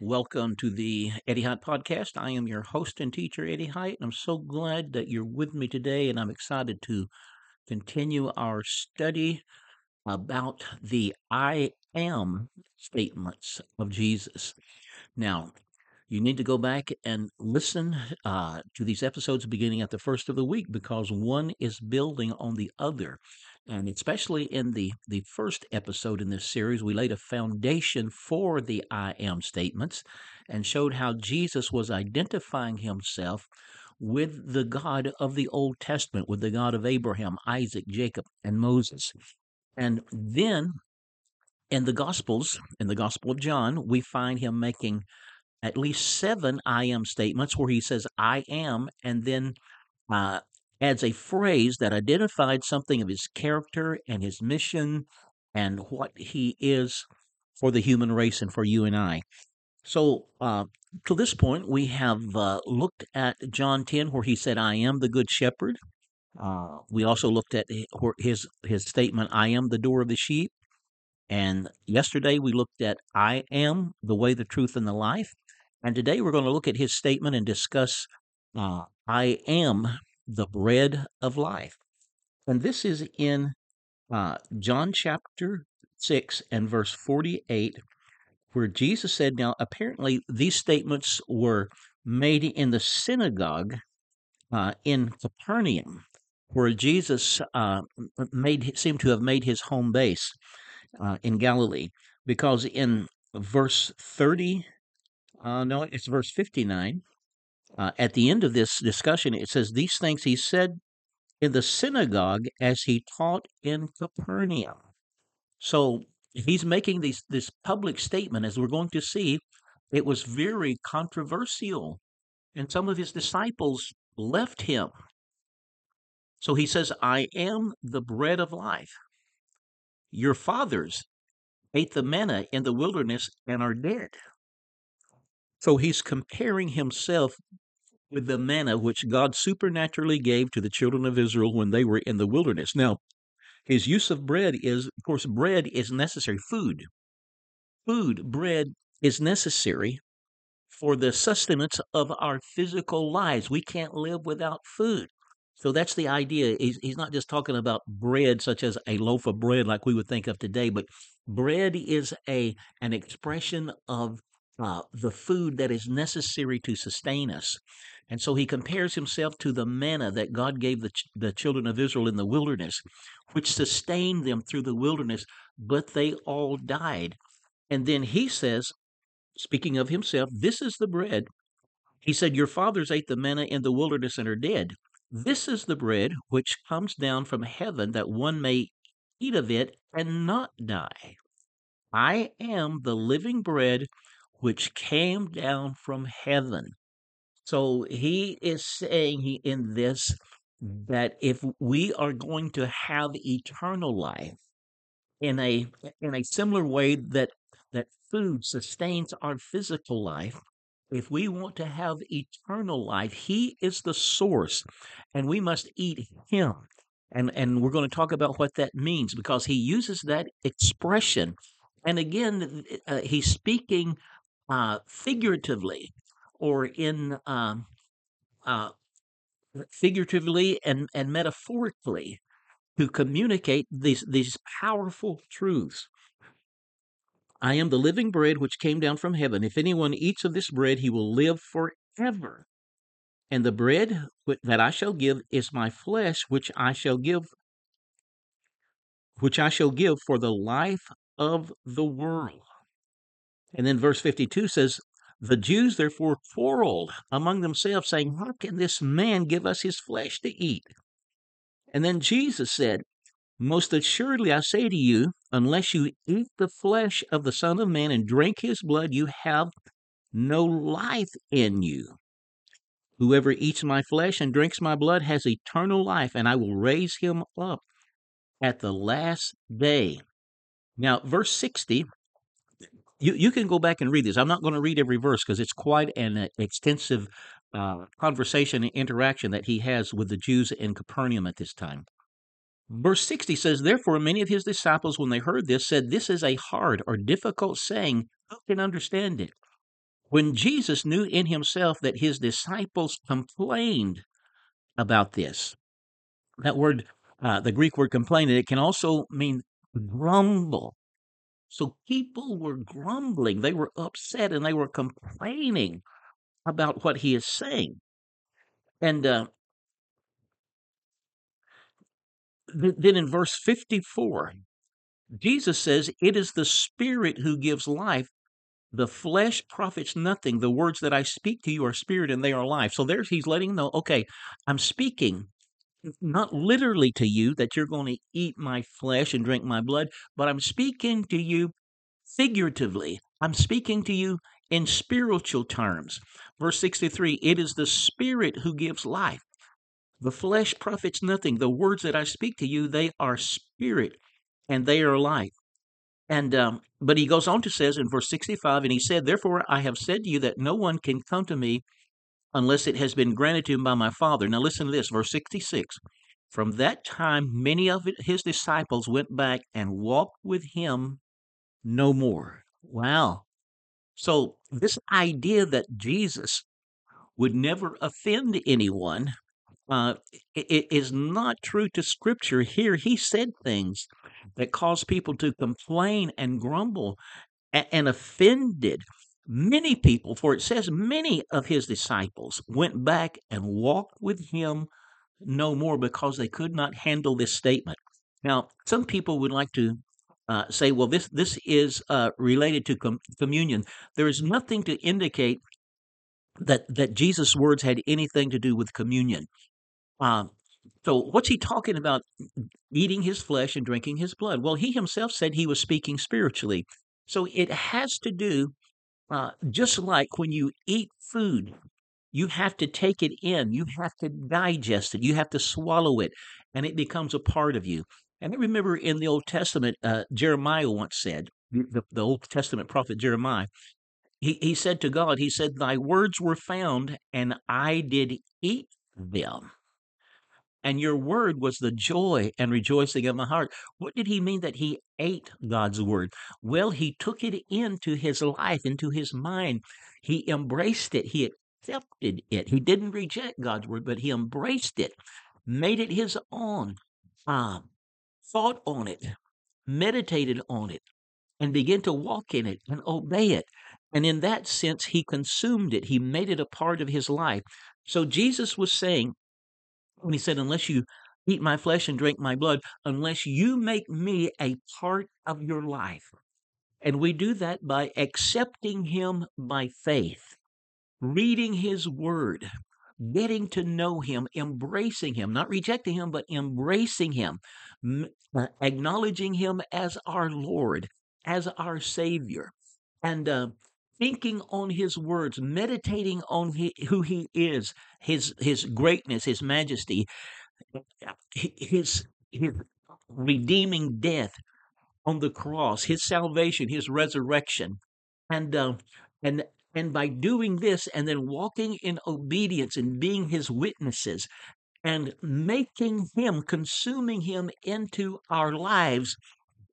Welcome to the Eddie Hyatt podcast. I am your host and teacher, Eddie Hyatt, and I'm so glad that you're with me today, and I'm excited to continue our study about the I am statements of Jesus. Now, you need to go back and listen uh, to these episodes beginning at the first of the week because one is building on the other. And especially in the, the first episode in this series, we laid a foundation for the I am statements and showed how Jesus was identifying himself with the God of the Old Testament, with the God of Abraham, Isaac, Jacob, and Moses. And then in the Gospels, in the Gospel of John, we find him making at least seven I am statements where he says, I am, and then uh, adds a phrase that identified something of his character and his mission and what he is for the human race and for you and I. So, uh, to this point, we have uh, looked at John 10, where he said, I am the good shepherd. Uh, we also looked at his, his statement, I am the door of the sheep. And yesterday we looked at, I am the way, the truth, and the life. And today we're going to look at his statement and discuss uh, I am the bread of life. And this is in uh, John chapter 6 and verse 48, where Jesus said, Now, apparently, these statements were made in the synagogue uh, in Capernaum, where Jesus uh, made seemed to have made his home base uh, in Galilee, because in verse 30 uh, no, it's verse 59. Uh, at the end of this discussion, it says, These things he said in the synagogue as he taught in Capernaum. So he's making these, this public statement, as we're going to see. It was very controversial, and some of his disciples left him. So he says, I am the bread of life. Your fathers ate the manna in the wilderness and are dead. So he's comparing himself with the manna which God supernaturally gave to the children of Israel when they were in the wilderness. Now, his use of bread is, of course, bread is necessary. Food, food, bread is necessary for the sustenance of our physical lives. We can't live without food. So that's the idea. He's, he's not just talking about bread such as a loaf of bread like we would think of today, but bread is a an expression of uh, the food that is necessary to sustain us. And so he compares himself to the manna that God gave the, ch- the children of Israel in the wilderness, which sustained them through the wilderness, but they all died. And then he says, speaking of himself, this is the bread. He said, Your fathers ate the manna in the wilderness and are dead. This is the bread which comes down from heaven that one may eat of it and not die. I am the living bread which came down from heaven. So he is saying in this that if we are going to have eternal life in a in a similar way that that food sustains our physical life, if we want to have eternal life, he is the source and we must eat him. And and we're going to talk about what that means because he uses that expression. And again, uh, he's speaking uh, figuratively or in um, uh, figuratively and, and metaphorically to communicate these, these powerful truths. I am the living bread which came down from heaven. If anyone eats of this bread, he will live forever. And the bread that I shall give is my flesh, which I shall give, which I shall give for the life of the world. And then verse 52 says, The Jews therefore quarreled among themselves, saying, How can this man give us his flesh to eat? And then Jesus said, Most assuredly I say to you, unless you eat the flesh of the Son of Man and drink his blood, you have no life in you. Whoever eats my flesh and drinks my blood has eternal life, and I will raise him up at the last day. Now, verse 60 you you can go back and read this. I'm not going to read every verse because it's quite an uh, extensive uh, conversation and interaction that he has with the Jews in Capernaum at this time. Verse 60 says, Therefore, many of his disciples, when they heard this, said, This is a hard or difficult saying. Who can understand it? when Jesus knew in himself that his disciples complained about this. That word, uh, the Greek word complain, it can also mean grumble. So people were grumbling, they were upset, and they were complaining about what he is saying. And uh, th- then in verse 54, Jesus says, It is the Spirit who gives life. The flesh profits nothing. The words that I speak to you are spirit and they are life. So there's he's letting know, okay, I'm speaking not literally to you that you're going to eat my flesh and drink my blood, but I'm speaking to you figuratively. I'm speaking to you in spiritual terms. Verse 63 It is the Spirit who gives life. The flesh profits nothing. The words that I speak to you, they are spirit and they are life. And um, but he goes on to says in verse 65, and he said, Therefore I have said to you that no one can come to me unless it has been granted to him by my Father. Now listen to this, verse 66. From that time, many of his disciples went back and walked with him no more. Wow. So, this idea that Jesus would never offend anyone uh, it is not true to Scripture. Here, he said things that caused people to complain and grumble and, and offended many people, for it says many of his disciples went back and walked with him no more because they could not handle this statement. Now, some people would like to uh, say, well, this this is uh, related to com- communion. There is nothing to indicate that that Jesus' words had anything to do with communion. Um, so, what's he talking about? Eating his flesh and drinking his blood. Well, he himself said he was speaking spiritually. So, it has to do uh, just like when you eat food, you have to take it in, you have to digest it, you have to swallow it, and it becomes a part of you. And I remember in the Old Testament, uh, Jeremiah once said, the, the Old Testament prophet Jeremiah, he, he said to God, He said, Thy words were found, and I did eat them and your word was the joy and rejoicing of my heart. What did he mean that he ate God's word? Well, he took it into his life, into his mind. He embraced it. He accepted it. He didn't reject God's word, but he embraced it, made it his own, uh, thought on it, meditated on it, and began to walk in it and obey it. And in that sense, he consumed it. He made it a part of his life. So Jesus was saying, when he said, Unless you eat my flesh and drink my blood, unless you make me a part of your life. And we do that by accepting him by faith, reading his word, getting to know him, embracing him, not rejecting him, but embracing him, uh, acknowledging him as our Lord, as our Savior, and uh, thinking on his words, meditating on who he is, his his greatness, his majesty, his his redeeming death on the cross, his salvation, his resurrection, and uh, and and by doing this, and then walking in obedience and being his witnesses, and making him, consuming him into our lives,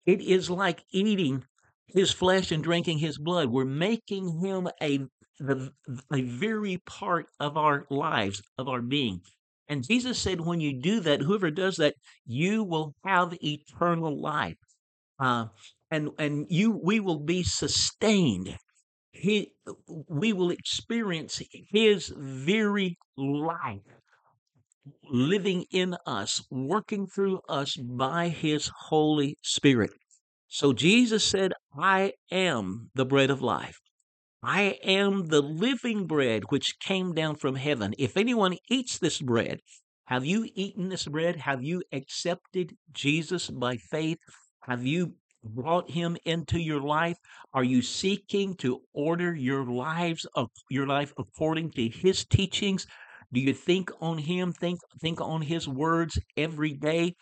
it is like eating his flesh and drinking his blood. We're making him a the, a very part of our lives, of our being. And Jesus said, when you do that, whoever does that, you will have eternal life. Uh, and and you we will be sustained. He, we will experience his very life living in us, working through us by his Holy Spirit. So Jesus said, I am the bread of life. I am the living bread which came down from heaven. If anyone eats this bread, have you eaten this bread? Have you accepted Jesus by faith? Have you brought him into your life? Are you seeking to order your lives your life according to his teachings? Do you think on him? Think think on his words every day?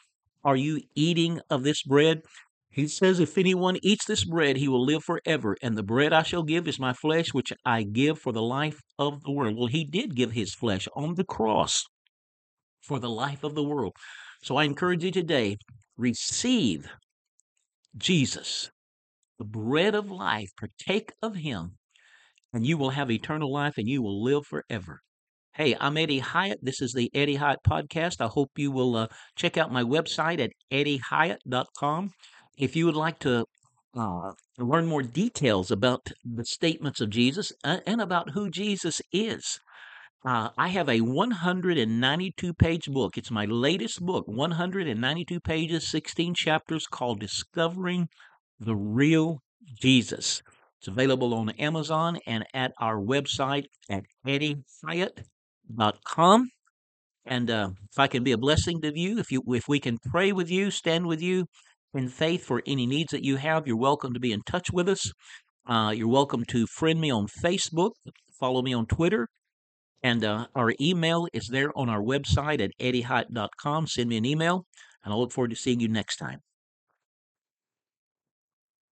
Are you eating of this bread? He says, If anyone eats this bread, he will live forever. And the bread I shall give is my flesh, which I give for the life of the world. Well, he did give his flesh on the cross for the life of the world. So I encourage you today receive Jesus, the bread of life, partake of him, and you will have eternal life and you will live forever. Hey, I'm Eddie Hyatt. This is the Eddie Hyatt Podcast. I hope you will uh, check out my website at eddiehyatt.com. If you would like to uh, learn more details about the statements of Jesus uh, and about who Jesus is, uh, I have a 192 page book. It's my latest book, 192 pages, 16 chapters called Discovering the Real Jesus. It's available on Amazon and at our website at eddiehyatt.com. And uh, if I can be a blessing to you, if you if we can pray with you, stand with you in faith for any needs that you have, you're welcome to be in touch with us. Uh, you're welcome to friend me on Facebook, follow me on Twitter, and uh, our email is there on our website at eddiehyatt.com. Send me an email, and I look forward to seeing you next time.